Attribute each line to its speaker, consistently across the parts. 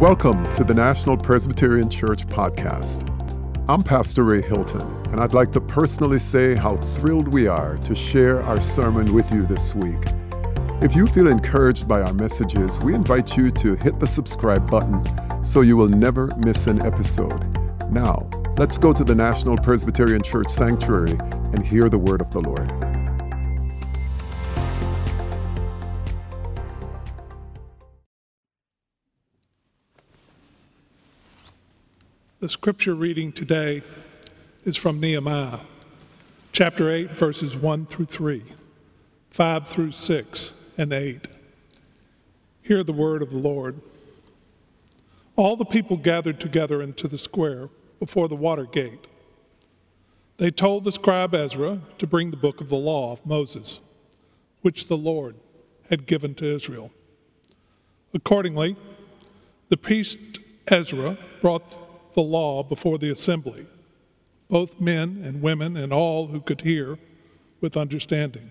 Speaker 1: Welcome to the National Presbyterian Church podcast. I'm Pastor Ray Hilton, and I'd like to personally say how thrilled we are to share our sermon with you this week. If you feel encouraged by our messages, we invite you to hit the subscribe button so you will never miss an episode. Now, let's go to the National Presbyterian Church Sanctuary and hear the word of the Lord.
Speaker 2: The scripture reading today is from Nehemiah, chapter 8, verses 1 through 3, 5 through 6, and 8. Hear the word of the Lord. All the people gathered together into the square before the water gate. They told the scribe Ezra to bring the book of the law of Moses, which the Lord had given to Israel. Accordingly, the priest Ezra brought the law before the assembly, both men and women and all who could hear with understanding.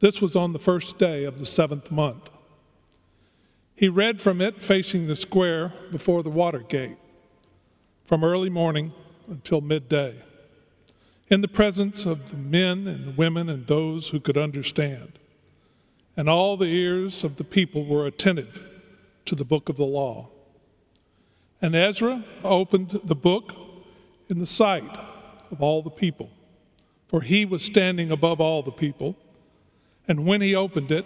Speaker 2: This was on the first day of the seventh month. He read from it facing the square before the water gate, from early morning until midday, in the presence of the men and the women and those who could understand. And all the ears of the people were attentive to the book of the law. And Ezra opened the book in the sight of all the people, for he was standing above all the people. And when he opened it,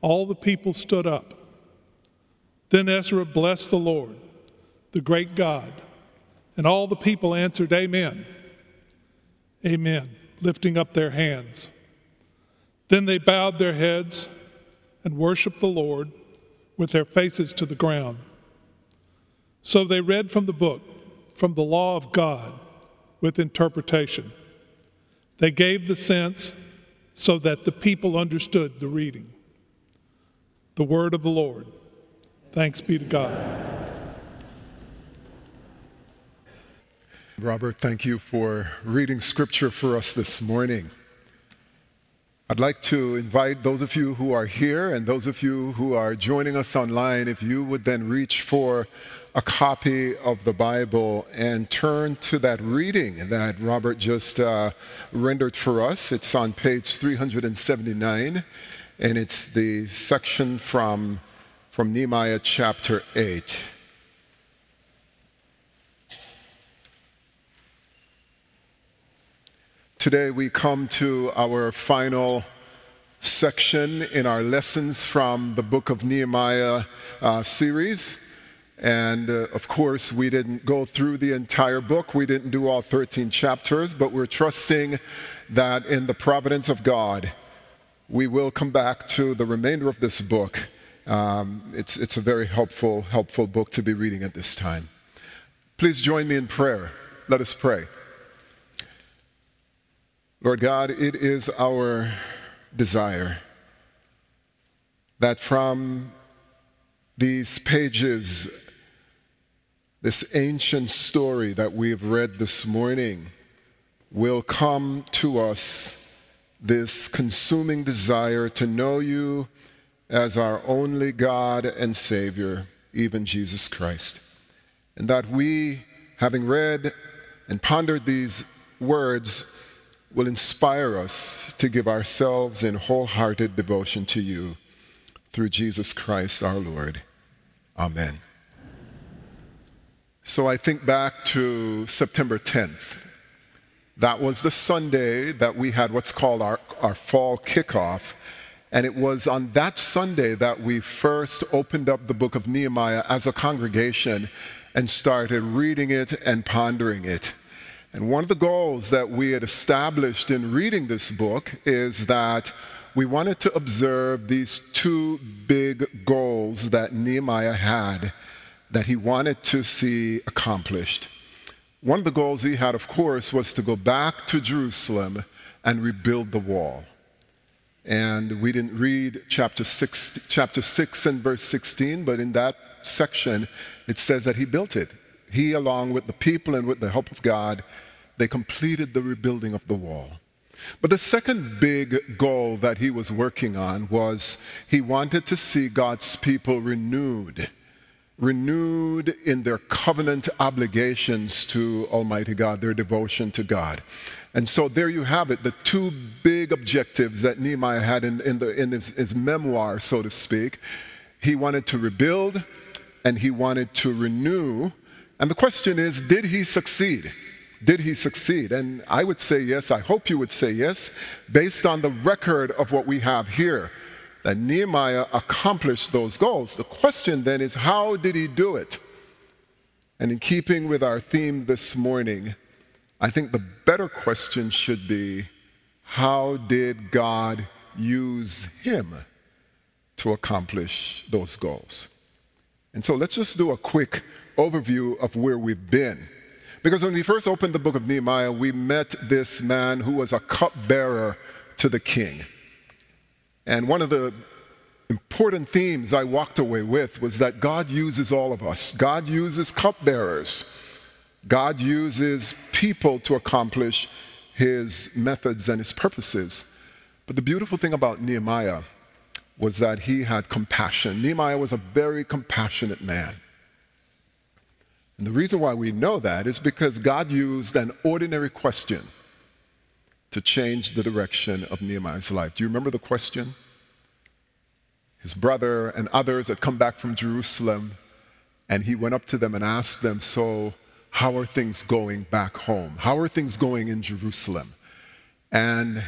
Speaker 2: all the people stood up. Then Ezra blessed the Lord, the great God, and all the people answered, Amen. Amen, lifting up their hands. Then they bowed their heads and worshiped the Lord with their faces to the ground. So they read from the book, from the law of God, with interpretation. They gave the sense so that the people understood the reading. The word of the Lord. Thanks be to God.
Speaker 1: Robert, thank you for reading scripture for us this morning. I'd like to invite those of you who are here and those of you who are joining us online, if you would then reach for a copy of the Bible and turn to that reading that Robert just uh, rendered for us. It's on page 379, and it's the section from, from Nehemiah chapter 8. Today we come to our final section in our lessons from the book of Nehemiah uh, series. And uh, of course, we didn't go through the entire book. We didn't do all 13 chapters, but we're trusting that in the providence of God, we will come back to the remainder of this book. Um, it's, it's a very helpful, helpful book to be reading at this time. Please join me in prayer. Let us pray. Lord God, it is our desire that from these pages this ancient story that we've read this morning will come to us this consuming desire to know you as our only God and Savior, even Jesus Christ. And that we, having read and pondered these words, will inspire us to give ourselves in wholehearted devotion to you through Jesus Christ our Lord. Amen. So I think back to September 10th. That was the Sunday that we had what's called our, our fall kickoff. And it was on that Sunday that we first opened up the book of Nehemiah as a congregation and started reading it and pondering it. And one of the goals that we had established in reading this book is that we wanted to observe these two big goals that Nehemiah had that he wanted to see accomplished. One of the goals he had, of course, was to go back to Jerusalem and rebuild the wall. And we didn't read chapter 6, chapter 6 and verse 16, but in that section, it says that he built it. He, along with the people and with the help of God, they completed the rebuilding of the wall. But the second big goal that he was working on was he wanted to see God's people renewed renewed in their covenant obligations to Almighty God, their devotion to God. And so there you have it, the two big objectives that Nehemiah had in, in, the, in his, his memoir, so to speak. He wanted to rebuild and he wanted to renew. And the question is, did he succeed? Did he succeed? And I would say yes. I hope you would say yes, based on the record of what we have here that Nehemiah accomplished those goals. The question then is, how did he do it? And in keeping with our theme this morning, I think the better question should be, how did God use him to accomplish those goals? And so let's just do a quick overview of where we've been. Because when we first opened the book of Nehemiah, we met this man who was a cupbearer to the king. And one of the important themes I walked away with was that God uses all of us. God uses cupbearers. God uses people to accomplish his methods and his purposes. But the beautiful thing about Nehemiah was that he had compassion. Nehemiah was a very compassionate man. And the reason why we know that is because God used an ordinary question to change the direction of Nehemiah's life. Do you remember the question? His brother and others had come back from Jerusalem, and he went up to them and asked them, So, how are things going back home? How are things going in Jerusalem? And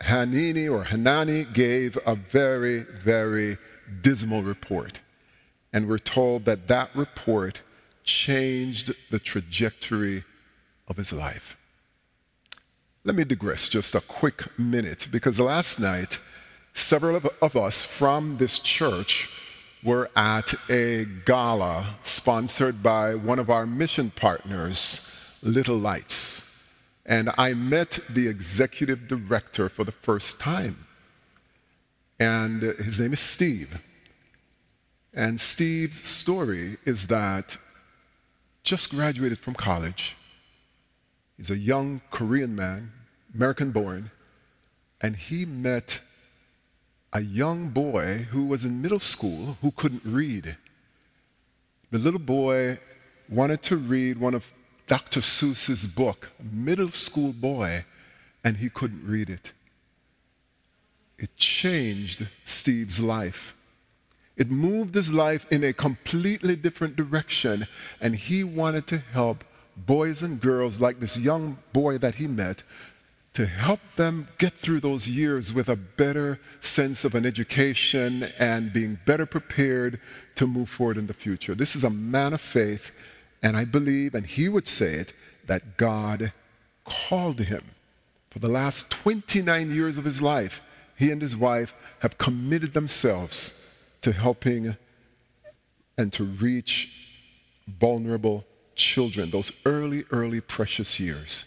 Speaker 1: Hanini or Hanani gave a very, very dismal report. And we're told that that report changed the trajectory of his life. Let me digress just a quick minute because last night, several of, of, us from this church were at a gala sponsored by one of our mission partners, Little Lights. And I met the executive director for the first time. And his name is Steve. And Steve's story is that just graduated from college. He's a young Korean man, American born, and he met a young boy who was in middle school who couldn't read. The little boy wanted to read one of Dr. Seuss's book, middle school boy, and he couldn't read it. It changed Steve's life. It moved his life in a completely different direction, and he wanted to help boys and girls like this young boy that he met to help them get through those years with a better sense of an education and being better prepared to move forward in the future. This is a man of faith and I believe, and he would say it, that God called him. For the last 29 years of his life, he and his wife have committed themselves to helping and to reach vulnerable children, those early, early precious years.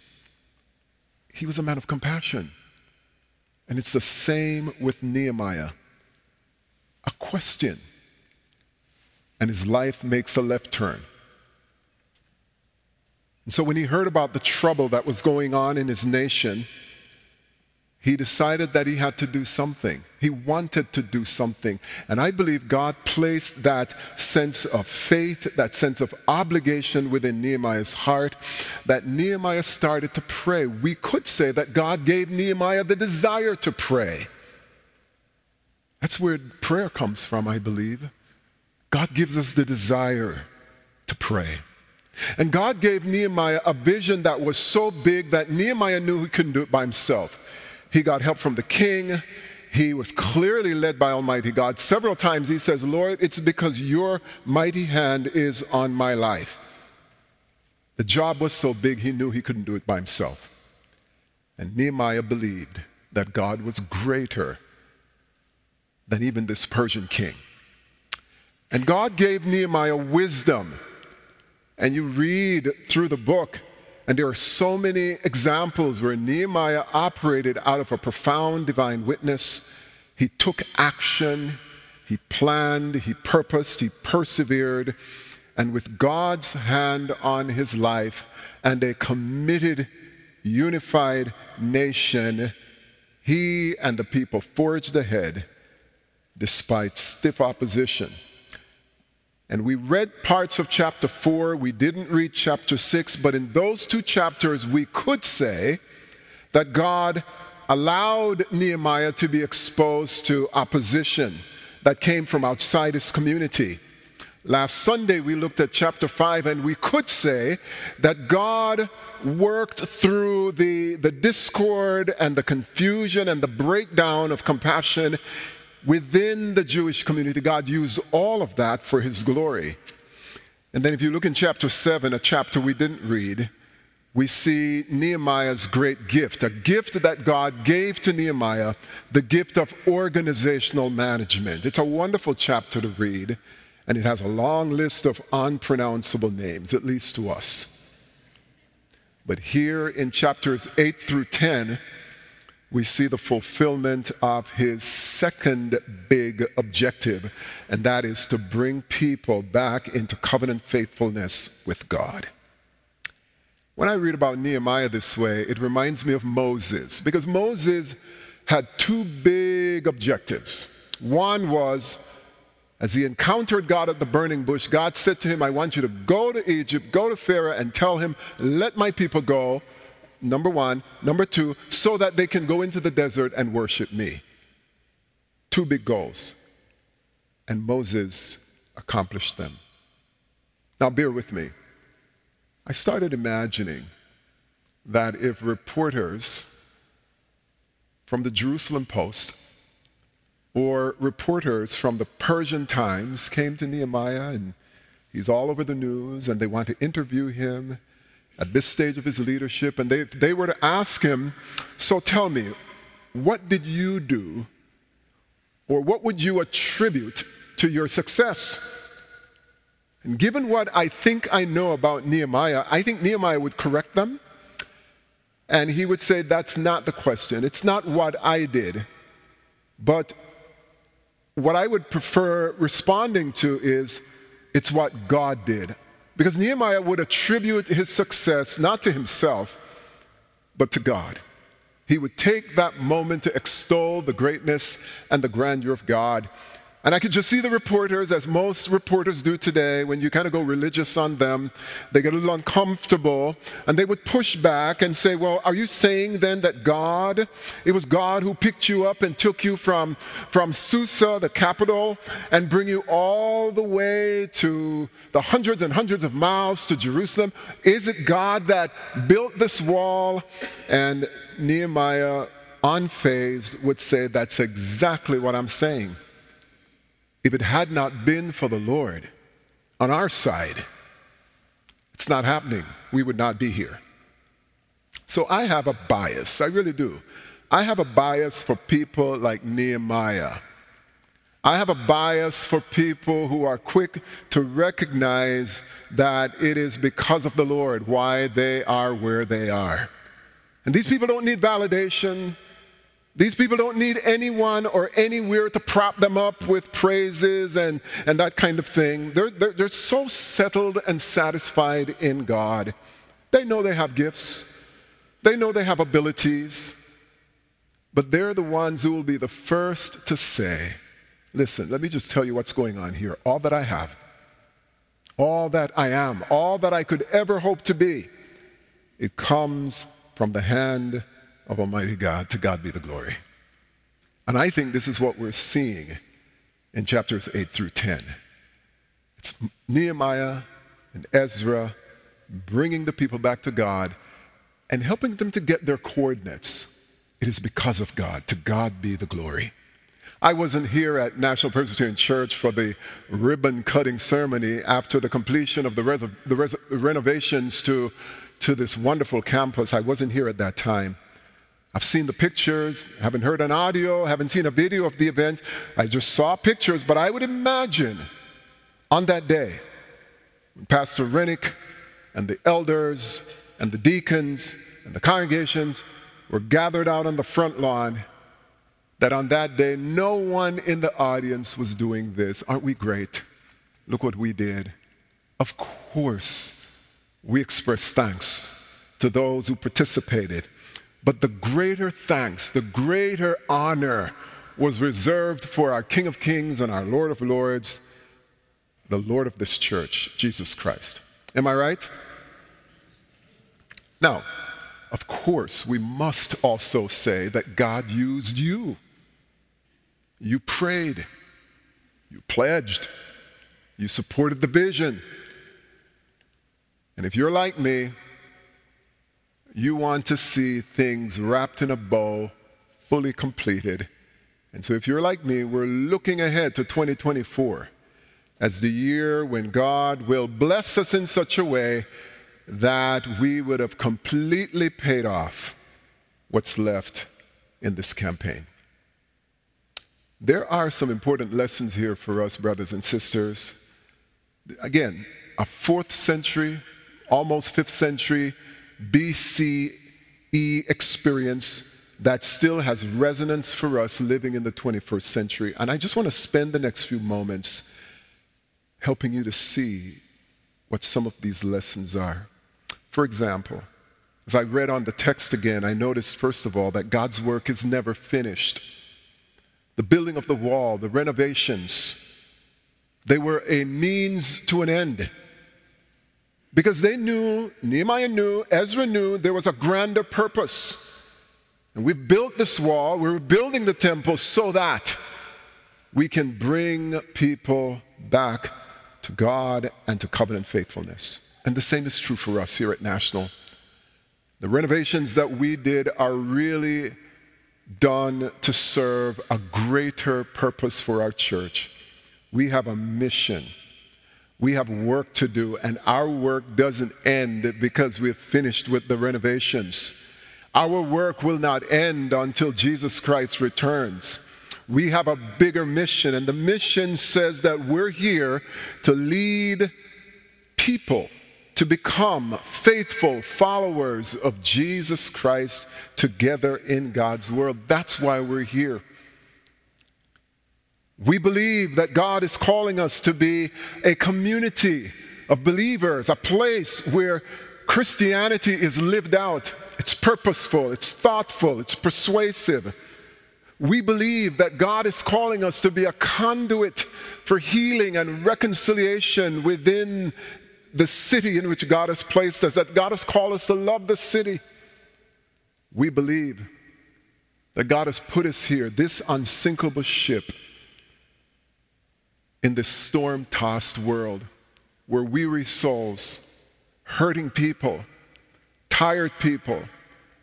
Speaker 1: He was a man of compassion. And it's the same with Nehemiah. A question, and his life makes a left turn. And so when he heard about the trouble that was going on in his nation, he decided that he had to do something. He wanted to do something. And I believe God placed that sense of faith, that sense of obligation within Nehemiah's heart, that Nehemiah started to pray. We could say that God gave Nehemiah the desire to pray. That's where prayer comes from, I believe. God gives us the desire to pray. And God gave Nehemiah a vision that was so big that Nehemiah knew he couldn't do it by himself. He got help from the king. He was clearly led by Almighty God. Several times he says, Lord, it's because your mighty hand is on my life. The job was so big he knew he couldn't do it by himself. And Nehemiah believed that God was greater than even this Persian king. And God gave Nehemiah wisdom and you read through the book, and there are so many examples where Nehemiah operated out of a profound divine witness. He took action, he planned, he purposed, he persevered, and with God's hand on his life and a committed, unified nation, he and the people forged ahead despite stiff opposition. And we read parts of chapter 4. We didn't read chapter 6. But in those two chapters, we could say that God allowed Nehemiah to be exposed to opposition that came from outside his community. Last Sunday, we looked at chapter 5, and we could say that God worked through the, the discord and the confusion and the breakdown of compassion within the Jewish community. God used all of that for his glory. And then, if you look in chapter 7, a chapter we didn't read, we see Nehemiah's great gift, a gift that God gave to Nehemiah, the gift of organizational management. It's a wonderful chapter to read and it has a long list of unpronounceable names, at least to us. But here in chapters 8 through 10, we see the fulfillment of his second big objective, and that is to bring people back into covenant faithfulness with God. When I read about Nehemiah this way, it reminds me of Moses, because Moses had two big objectives. One was as he encountered God at the burning bush, God said to him, I want you to go to Egypt, go to Pharaoh, and tell him, let my people go. Number one. Number two, so that they can go into the desert and worship me. Two big goals. And Moses accomplished them. Now, bear with me. I started imagining that if reporters from the Jerusalem Post or reporters from the Persian Times came to Nehemiah, and he's all over the news, and they want to interview him at this stage of his leadership. And they, they were to ask him, So tell me, what did you do, or what would you attribute to your success? And given what I think I know about Nehemiah, I think Nehemiah would correct them. And he would say, That's not the question. It's not what I did, but what I would prefer responding to is it's what God did. Because Nehemiah would attribute his success not to himself, but to God. He would take that moment to extol the greatness and the grandeur of God and I could just see the reporters, as most reporters do today, when you kind of go religious on them, they get a little uncomfortable and they would push back and say, Well, are you saying then that God, it was God who picked you up and took you from, from Susa, the capital, and bring you all the way to the hundreds and hundreds of miles to Jerusalem? Is it God that built this wall? And Nehemiah, unfazed, would say, That's exactly what I'm saying. If it had not been for the Lord on our side, it's not happening. We would not be here. So I have a bias, I really do. I have a bias for people like Nehemiah. I have a bias for people who are quick to recognize that it is because of the Lord why they are where they are. And these people don't need validation. These people don't need anyone or anywhere to prop them up with praises and, and that kind of thing. They're, they're, they're so settled and satisfied in God. They know they have gifts, they know they have abilities, but they're the ones who will be the first to say, Listen, let me just tell you what's going on here. All that I have, all that I am, all that I could ever hope to be, it comes from the hand of Almighty God. To God be the glory. And I think this is what we're seeing in chapters 8 through 10. It's Nehemiah and Ezra bringing the people back to God and helping them to get their coordinates. It is because of God. To God be the glory. I wasn't here at National Presbyterian Church for the ribbon cutting ceremony after the completion of the, res- the renovations to, to this wonderful campus. I wasn't here at that time. I've seen the pictures, haven't heard an audio, haven't seen a video of the event. I just saw pictures, but I would imagine on that day, Pastor Renwick and the elders and the deacons and the congregations were gathered out on the front lawn, that on that day, no one in the audience was doing this. Aren't we great? Look what we did. Of course, we express thanks to those who participated but the greater thanks, the greater honor was reserved for our King of Kings and our Lord of Lords, the Lord of this church, Jesus Christ. Am I right? Now, of course, we must also say that God used you. You prayed, you pledged, you supported the vision. And if you're like me, you want to see things wrapped in a bow, fully completed. And so, if you're like me, we're looking ahead to 2024 as the year when God will bless us in such a way that we would have completely paid off what's left in this campaign. There are some important lessons here for us, brothers and sisters. Again, a fourth century, almost fifth century BCE experience that still has resonance for us living in the 21st century. And I just want to spend the next few moments helping you to see what some of these lessons are. For example, as I read on the text again, I noticed, first of all, that God's work is never finished. The building of the wall, the renovations, they were a means to an end. Because they knew, Nehemiah knew, Ezra knew, there was a grander purpose. And we've built this wall, we're building the temple so that we can bring people back to God and to covenant faithfulness. And the same is true for us here at National. The renovations that we did are really done to serve a greater purpose for our church. We have a mission. We have work to do, and our work doesn't end because we've finished with the renovations. Our work will not end until Jesus Christ returns. We have a bigger mission, and the mission says that we're here to lead people to become faithful followers of Jesus Christ together in God's world. That's why we're here. We believe that God is calling us to be a community of believers, a place where Christianity is lived out it's purposeful, it's thoughtful, it's persuasive. We believe that God is calling us to be a conduit for healing and reconciliation within the city in which God has placed us, that God has called us to love the city. We believe that God has put us here, this unsinkable ship, in this storm tossed world where weary souls, hurting people, tired people,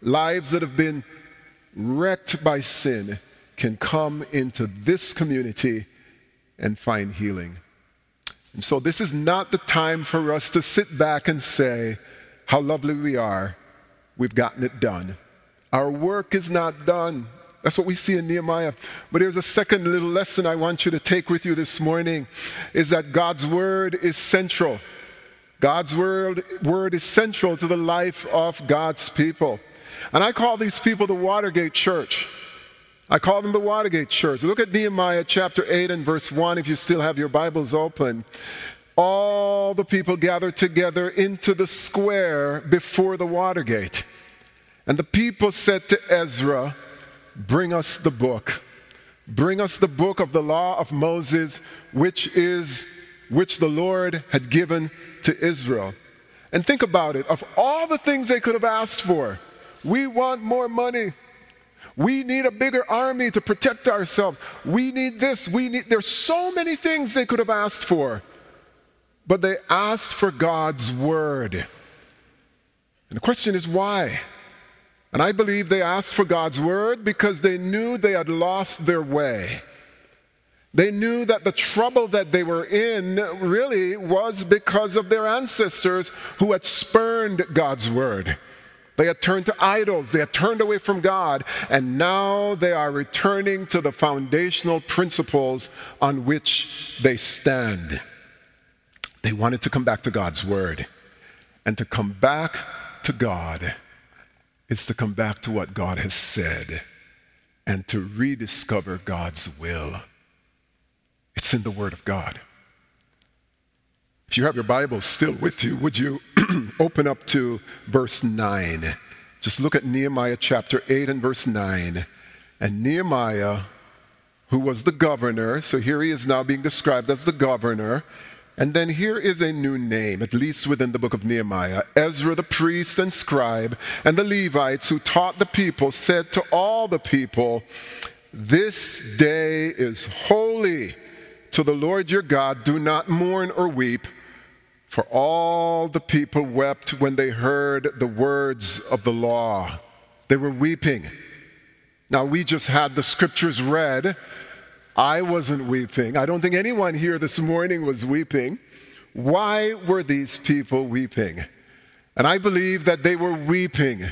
Speaker 1: lives that have been wrecked by sin, can come into this community and find healing. And so, this is not the time for us to sit back and say, How lovely we are. We've gotten it done. Our work is not done. That's what we see in Nehemiah. But there's a second little lesson I want you to take with you this morning is that God's word is central. God's word, word is central to the life of God's people. And I call these people the Watergate Church. I call them the Watergate Church. Look at Nehemiah chapter 8 and verse 1 if you still have your Bibles open. All the people gathered together into the square before the Watergate. And the people said to Ezra, Bring us the book. Bring us the book of the law of Moses, which is which the Lord had given to Israel. And think about it of all the things they could have asked for, we want more money. We need a bigger army to protect ourselves. We need this. We need there's so many things they could have asked for. But they asked for God's word. And the question is why? And I believe they asked for God's word because they knew they had lost their way. They knew that the trouble that they were in really was because of their ancestors who had spurned God's word. They had turned to idols, they had turned away from God, and now they are returning to the foundational principles on which they stand. They wanted to come back to God's word. And to come back to God is to come back to what God has said and to rediscover God's will. It's in the Word of God. If you have your Bible still with you, would you open up to verse 9? Just look at Nehemiah chapter 8 and verse 9. And Nehemiah, who was the governor, so here he is now being described as the governor, And then here is a new name, at least within the book of Nehemiah. Ezra the priest and scribe and the Levites who taught the people said to all the people, This day is holy to the Lord your God. Do not mourn or weep. For all the people wept when they heard the words of the law. They were weeping. Now, we just had the scriptures read I wasn't weeping. I don't think anyone here this morning was weeping. Why were these people weeping? And I believe that they were weeping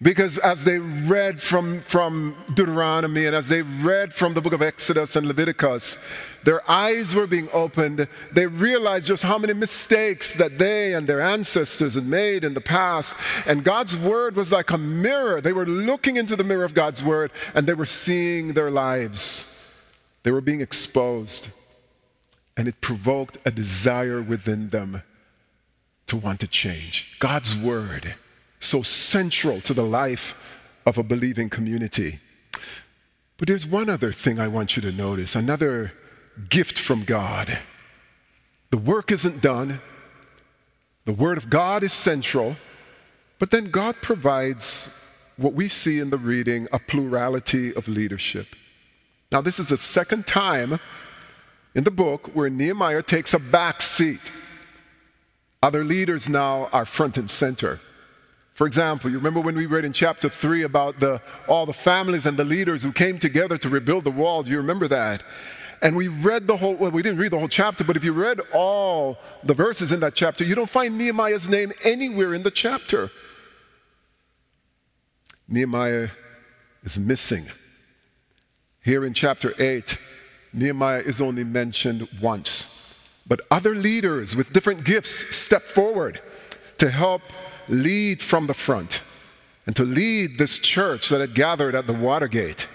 Speaker 1: because as they read from, from Deuteronomy and as they read from the book of Exodus and Leviticus, their eyes were being opened. They realized just how many mistakes that they and their ancestors had made in the past. And God's word was like a mirror. They were looking into the mirror of God's word and they were seeing their lives. They were being exposed. And it provoked a desire within them to want to change. God's word so central to the life of a believing community. But there's one other thing I want you to notice another gift from God. The work isn't done, the Word of God is central, but then God provides what we see in the reading a plurality of leadership. Now, this is the second time in the book where Nehemiah takes a back seat. Other leaders now are front and center. For example, you remember when we read in chapter 3 about the, all the families and the leaders who came together to rebuild the wall? Do you remember that? And we read the whole, well, we didn't read the whole chapter, but if you read all the verses in that chapter, you don't find Nehemiah's name anywhere in the chapter. Nehemiah is missing. Here in chapter 8, Nehemiah is only mentioned once. But other leaders with different gifts step forward to help lead from the front and to lead this church that had gathered at the Watergate.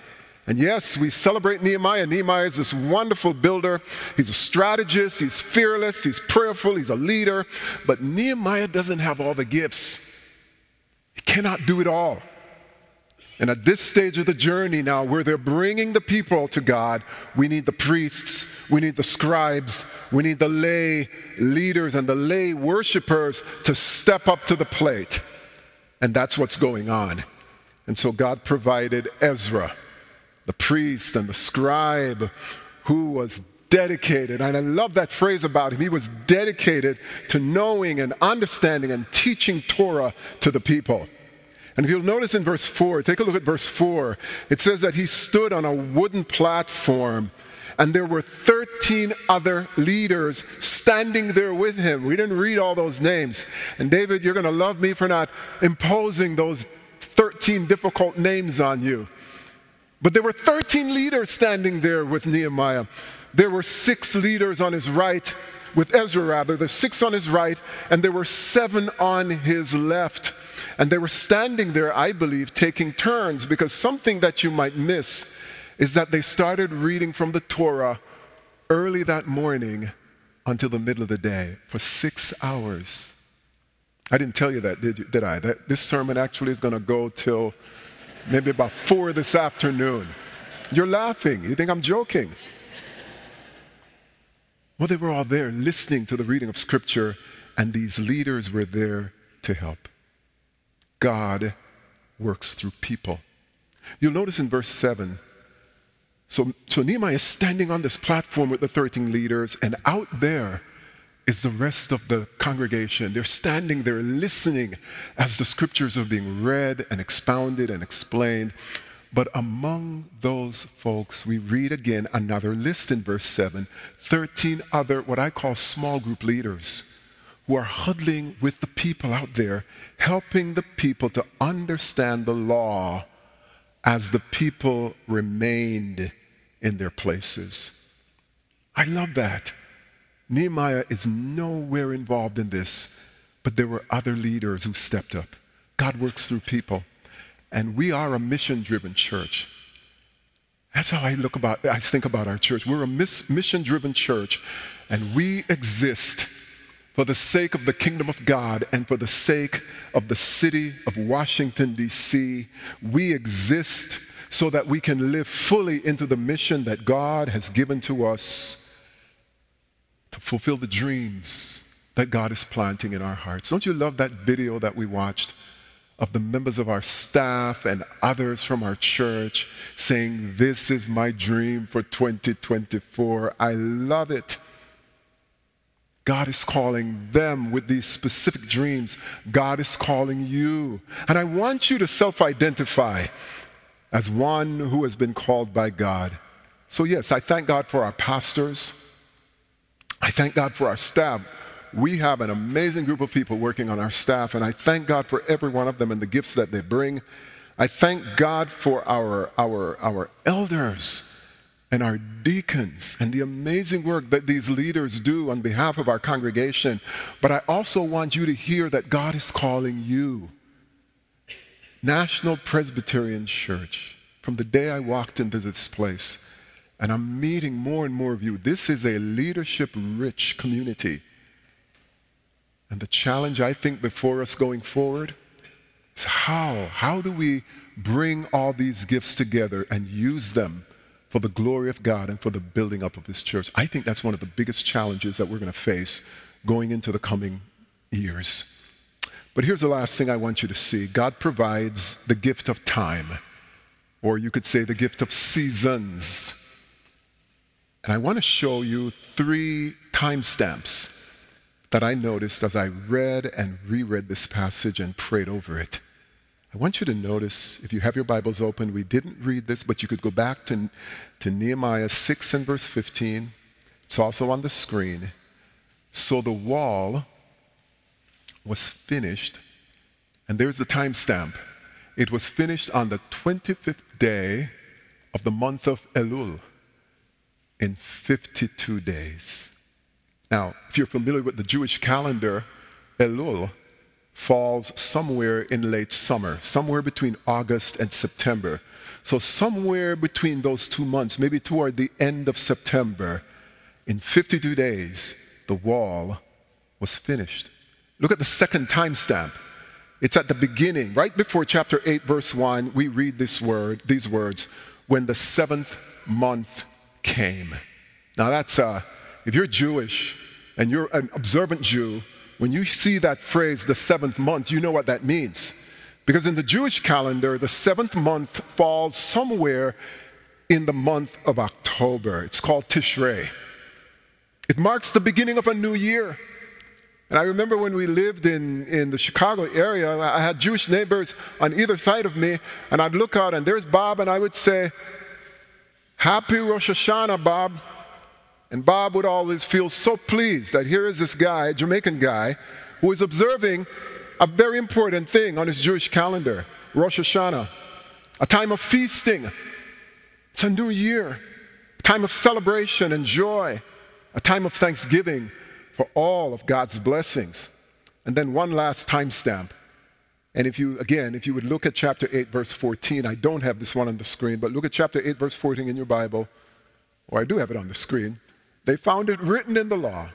Speaker 1: And yes, we celebrate Nehemiah. Nehemiah is this wonderful builder. He's a strategist, he's fearless, he's prayerful, he's a leader. But Nehemiah doesn't have all the gifts, he cannot do it all. And at this stage of the journey now, where they're bringing the people to God, we need the priests, we need the scribes, we need the lay leaders and the lay worshipers to step up to the plate. And that's what's going on. And so God provided Ezra, the priest and the scribe, who was dedicated. And I love that phrase about him. He was dedicated to knowing and understanding and teaching Torah to the people. And if you'll notice in verse 4, take a look at verse 4, it says that he stood on a wooden platform and there were 13 other leaders standing there with him. We didn't read all those names. And David, you're going to love me for not imposing those 13 difficult names on you. But there were 13 leaders standing there with Nehemiah. There were six leaders on his right, with Ezra rather, there's six on his right, and there were seven on his left. And they were standing there, I believe, taking turns because something that you might miss is that they started reading from the Torah early that morning until the middle of the day for six hours. I didn't tell you that, did, you, did I? That this sermon actually is going to go till maybe about four this afternoon. You're laughing. You think I'm joking. Well, they were all there listening to the reading of Scripture, and these leaders were there to help. God works through people. You'll notice in verse 7 so, so Nehemiah is standing on this platform with the 13 leaders, and out there is the rest of the congregation. They're standing there listening as the scriptures are being read and expounded and explained. But among those folks, we read again another list in verse 7 13 other, what I call small group leaders who are huddling with the people out there, helping the people to understand the law as the people remained in their places. I love that. Nehemiah is nowhere involved in this, but there were other leaders who stepped up. God works through people, and we are a mission driven church. That's how I look about I think about our church. We're a mission driven church, and we exist for the sake of the kingdom of God and for the sake of the city of Washington, D.C., we exist so that we can live fully into the mission that God has given to us to fulfill the dreams that God is planting in our hearts. Don't you love that video that we watched of the members of our staff and others from our church saying, This is my dream for 2024? I love it. God is calling them with these specific dreams. God is calling you. And I want you to self identify as one who has been called by God. So, yes, I thank God for our pastors. I thank God for our staff. We have an amazing group of people working on our staff, and I thank God for every one of them and the gifts that they bring. I thank God for our, our, our elders and our deacons and the amazing work that these leaders do on behalf of our congregation. But I also want you to hear that God is calling you. National Presbyterian Church, from the day I walked into this place, and I'm meeting more and more of you, this is a leadership rich community. And the challenge I think before us going forward is how? How do we bring all these gifts together and use them for the glory of God and for the building up of His church. I think that's one of the biggest challenges that we're going to face going into the coming years. But here's the last thing I want you to see God provides the gift of time, or you could say the gift of seasons. And I want to show you three timestamps that I noticed as I read and reread this passage and prayed over it. I want you to notice, if you have your Bibles open, we didn't read this, but you could go back to, to Nehemiah 6 and verse 15. It's also on the screen. So the wall was finished, and there's the timestamp. It was finished on the 25th day of the month of Elul in 52 days. Now, if you're familiar with the Jewish calendar, Elul falls somewhere in late summer, somewhere between August and September. So, somewhere between those two months, maybe toward the end of September, in 52 days, the wall was finished. Look at the second timestamp. It's at the beginning, right before chapter 8, verse 1, we read this word, these words, when the seventh month came. Now that's uh, if you're Jewish and you're an observant Jew, when you see that phrase, the seventh month, you know what that means. Because in the Jewish calendar, the seventh month falls somewhere in the month of October. It's called Tishrei. It marks the beginning of a new year. And I remember when we lived in, in the Chicago area, I had Jewish neighbors on either side of me, and I'd look out and there's Bob, and I would say, Happy Rosh Hashanah, Bob. And Bob would always feel so pleased that here is this guy, a Jamaican guy, who is observing a very important thing on his Jewish calendar, Rosh Hashanah, a time of feasting. It's a new year, a time of celebration and joy, a time of thanksgiving for all of God's blessings. And then one last timestamp. And if you, again, if you would look at chapter 8, verse 14, I don't have this one on the screen, but look at chapter 8, verse 14 in your Bible, or I do have it on the screen. They found it written in the law,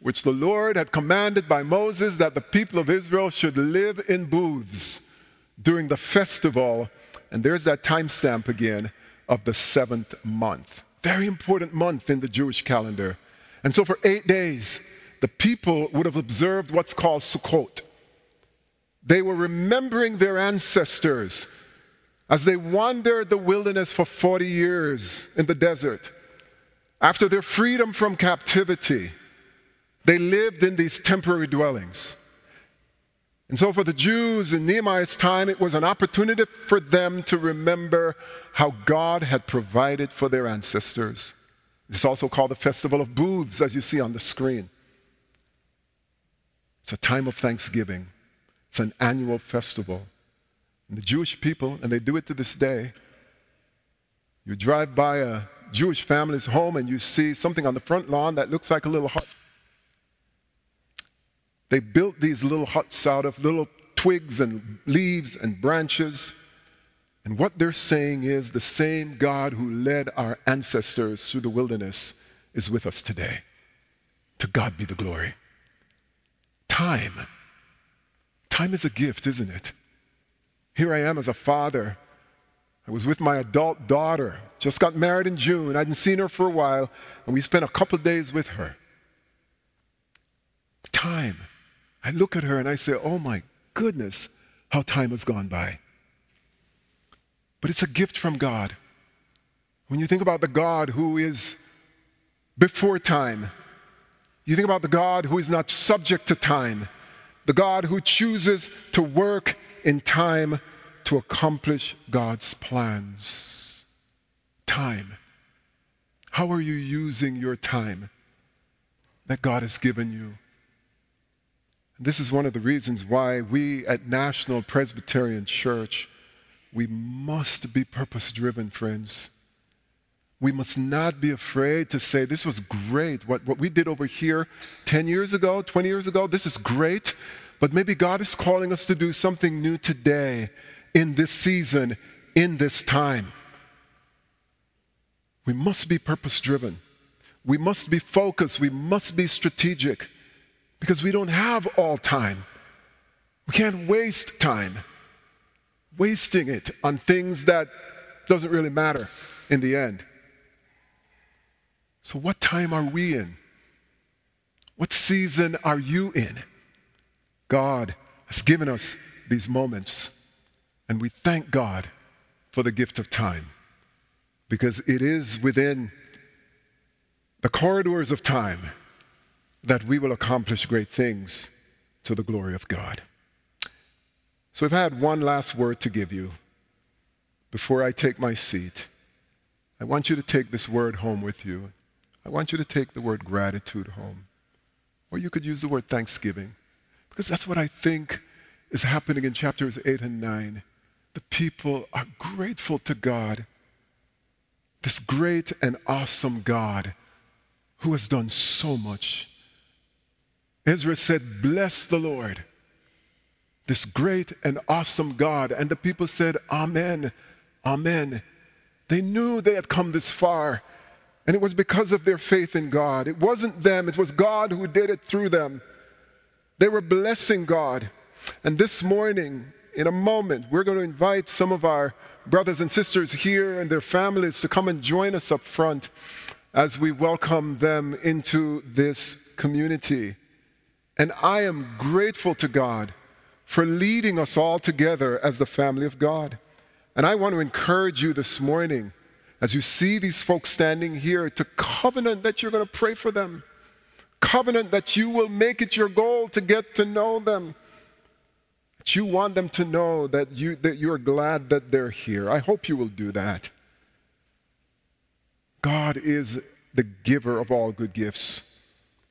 Speaker 1: which the Lord had commanded by Moses that the people of Israel should live in booths during the festival. And there's that timestamp again of the seventh month. Very important month in the Jewish calendar. And so for eight days, the people would have observed what's called Sukkot. They were remembering their ancestors as they wandered the wilderness for 40 years in the desert. After their freedom from captivity, they lived in these temporary dwellings. And so, for the Jews in Nehemiah's time, it was an opportunity for them to remember how God had provided for their ancestors. It's also called the Festival of Booths, as you see on the screen. It's a time of thanksgiving, it's an annual festival. And the Jewish people, and they do it to this day, you drive by a Jewish family's home and you see something on the front lawn that looks like a little hut. They built these little huts out of little twigs and leaves and branches. And what they're saying is the same God who led our ancestors through the wilderness is with us today. To God be the glory. Time. Time is a gift, isn't it? Here I am as a father I was with my adult daughter, just got married in June. I hadn't seen her for a while, and we spent a couple days with her. Time. I look at her and I say, Oh my goodness, how time has gone by. But it's a gift from God. When you think about the God who is before time, you think about the God who is not subject to time, the God who chooses to work in time to accomplish God's plans. Time. How are you using your time that God has given you? This is one of the reasons why we at National Presbyterian Church, we must be purpose driven, friends. We must not be afraid to say, This was great. What, what we did over here 10 years ago, 20 years ago, this is great. But maybe God is calling us to do something new today, in this season, in this time. We must be purpose driven. We must be focused. We must be strategic because we don't have all time. We can't waste time wasting it on things that doesn't really matter in the end. So what time are we in? What season are you in? God has given us these moments, and we thank God for the gift of time because it is within the corridors of time that we will accomplish great things to the glory of God. So I've had one last word to give you before I take my seat. I want you to take this word home with you. I want you to take the word gratitude home. Or you could use the word thanksgiving. Because that's what I think is happening in chapters 8 and 9. The people are grateful to God, this great and awesome God who has done so much. Ezra said, Bless the Lord, this great and awesome God. And the people said, Amen, Amen. They knew they had come this far, and it was because of their faith in God. It wasn't them, it was God who did it through them. They were blessing God. And this morning, in a moment, we're going to invite some of our brothers and sisters here and their families to come and join us up front as we welcome them into this community. And I am grateful to God for leading us all together as the family of God. And I want to encourage you this morning, as you see these folks standing here, to covenant that you're going to pray for them covenant that you will make it your goal to get to know them. That you want them to know that, you, that you're glad that they're here. I hope you will do that. God is the giver of all good gifts,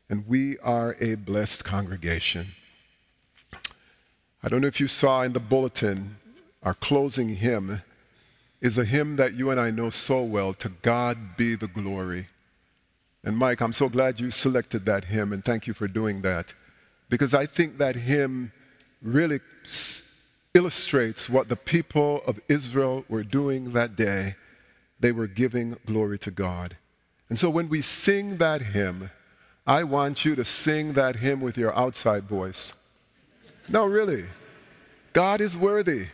Speaker 1: and we are a blessed congregation. I don't know if you saw in the bulletin, our closing hymn is a hymn that you and I know so well To God be the glory. And Mike, I'm so glad you selected that hymn, and thank you for doing that. Because I think that hymn really illustrates what the people of Israel were doing that day. They were giving glory to God. And so when we sing that hymn, I want you to sing that hymn with your outside voice. No, really. God is worthy.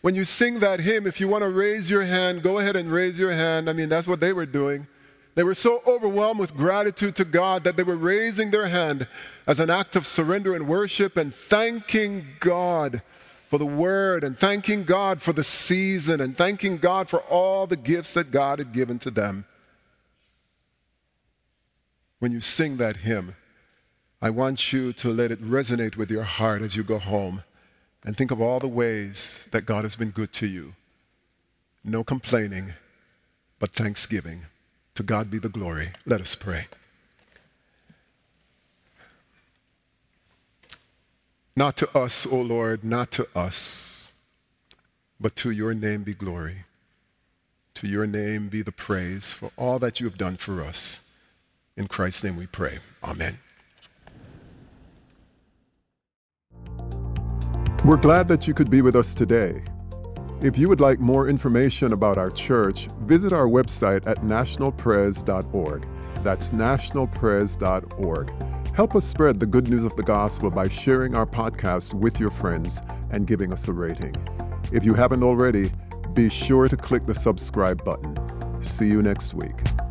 Speaker 1: When you sing that hymn, if you want to raise your hand, go ahead and raise your hand. I mean, that's what they were doing. They were so overwhelmed with gratitude to God that they were raising their hand as an act of surrender and worship and thanking God for the word and thanking God for the season and thanking God for all the gifts that God had given to them. When you sing that hymn, I want you to let it resonate with your heart as you go home and think of all the ways that God has been good to you. No complaining, but thanksgiving. To God be the glory. Let us pray. Not to us, O Lord, not to us, but to your name be glory. To your name be the praise for all that you have done for us. In Christ's name we pray. Amen. We're glad that you could be with us today. If you would like more information about our church, visit our website at nationalpres.org. That's nationalpres.org. Help us spread the good news of the gospel by sharing our podcast with your friends and giving us a rating. If you haven't already, Be sure to click the subscribe button. See you next week.